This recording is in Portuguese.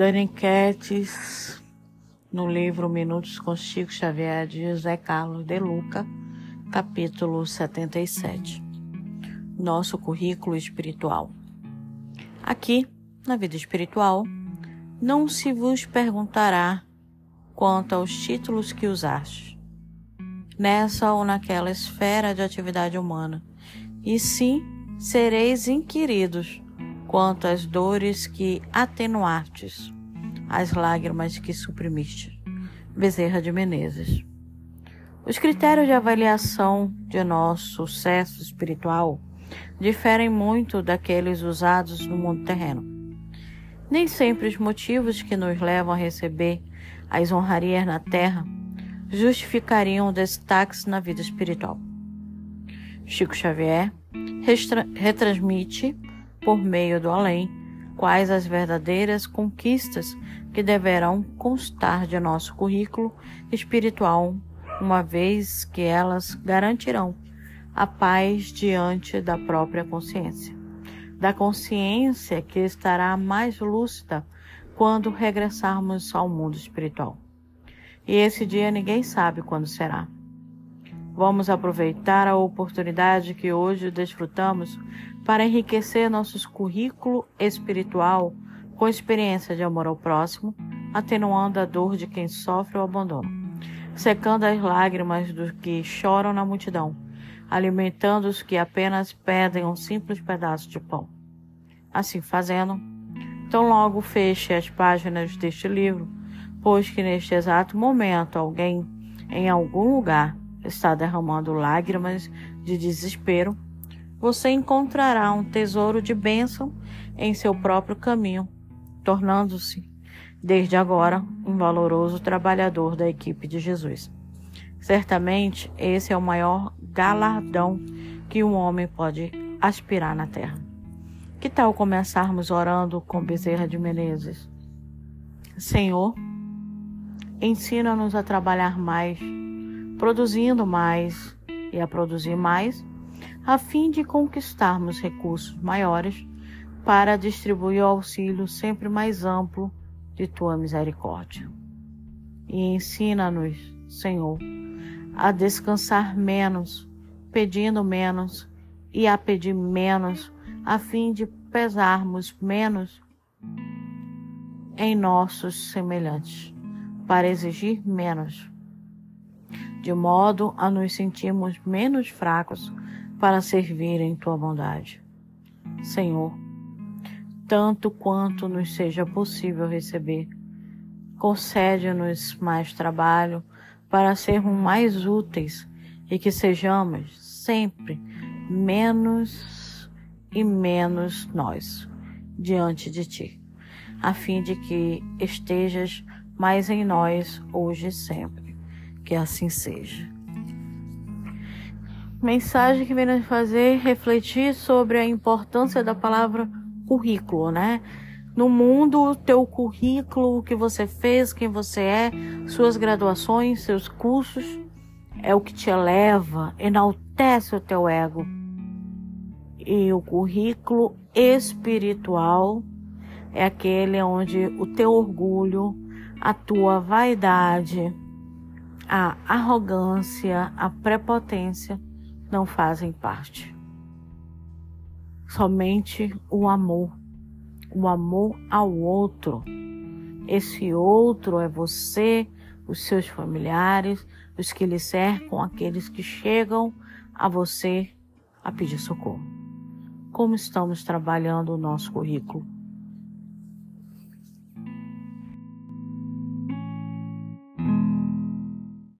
Dani Quetes, no livro Minutos com Chico Xavier de José Carlos de Luca, capítulo 77. Nosso currículo espiritual. Aqui, na vida espiritual, não se vos perguntará quanto aos títulos que usaste, nessa ou naquela esfera de atividade humana, e sim sereis inquiridos quanto às dores que atenuastes, as lágrimas que suprimiste. Bezerra de Menezes. Os critérios de avaliação de nosso sucesso espiritual diferem muito daqueles usados no mundo terreno. Nem sempre os motivos que nos levam a receber as honrarias na terra justificariam destaques na vida espiritual. Chico Xavier retransmite, por meio do além, quais as verdadeiras conquistas que deverão constar de nosso currículo espiritual, uma vez que elas garantirão a paz diante da própria consciência, da consciência que estará mais lúcida quando regressarmos ao mundo espiritual. E esse dia ninguém sabe quando será. Vamos aproveitar a oportunidade que hoje desfrutamos para enriquecer nossos currículo espiritual com experiência de amor ao próximo, atenuando a dor de quem sofre o abandono, secando as lágrimas dos que choram na multidão, alimentando os que apenas pedem um simples pedaço de pão. Assim fazendo, tão logo feche as páginas deste livro, pois que neste exato momento alguém, em algum lugar, está derramando lágrimas de desespero, você encontrará um tesouro de bênção em seu próprio caminho, tornando-se, desde agora, um valoroso trabalhador da equipe de Jesus. Certamente, esse é o maior galardão que um homem pode aspirar na terra. Que tal começarmos orando com Bezerra de Menezes? Senhor, ensina-nos a trabalhar mais produzindo mais e a produzir mais, a fim de conquistarmos recursos maiores para distribuir o auxílio sempre mais amplo de tua misericórdia. E ensina-nos, Senhor, a descansar menos, pedindo menos e a pedir menos, a fim de pesarmos menos em nossos semelhantes, para exigir menos de modo a nos sentirmos menos fracos para servir em tua bondade. Senhor, tanto quanto nos seja possível receber, concede-nos mais trabalho para sermos mais úteis e que sejamos sempre menos e menos nós diante de ti, a fim de que estejas mais em nós hoje e sempre que assim seja. Mensagem que vem nos fazer refletir sobre a importância da palavra currículo, né? No mundo, teu currículo, o que você fez, quem você é, suas graduações, seus cursos, é o que te eleva, enaltece o teu ego. E o currículo espiritual é aquele onde o teu orgulho, a tua vaidade, a arrogância, a prepotência não fazem parte. Somente o amor, o amor ao outro. Esse outro é você, os seus familiares, os que lhe cercam, aqueles que chegam a você a pedir socorro. Como estamos trabalhando o nosso currículo?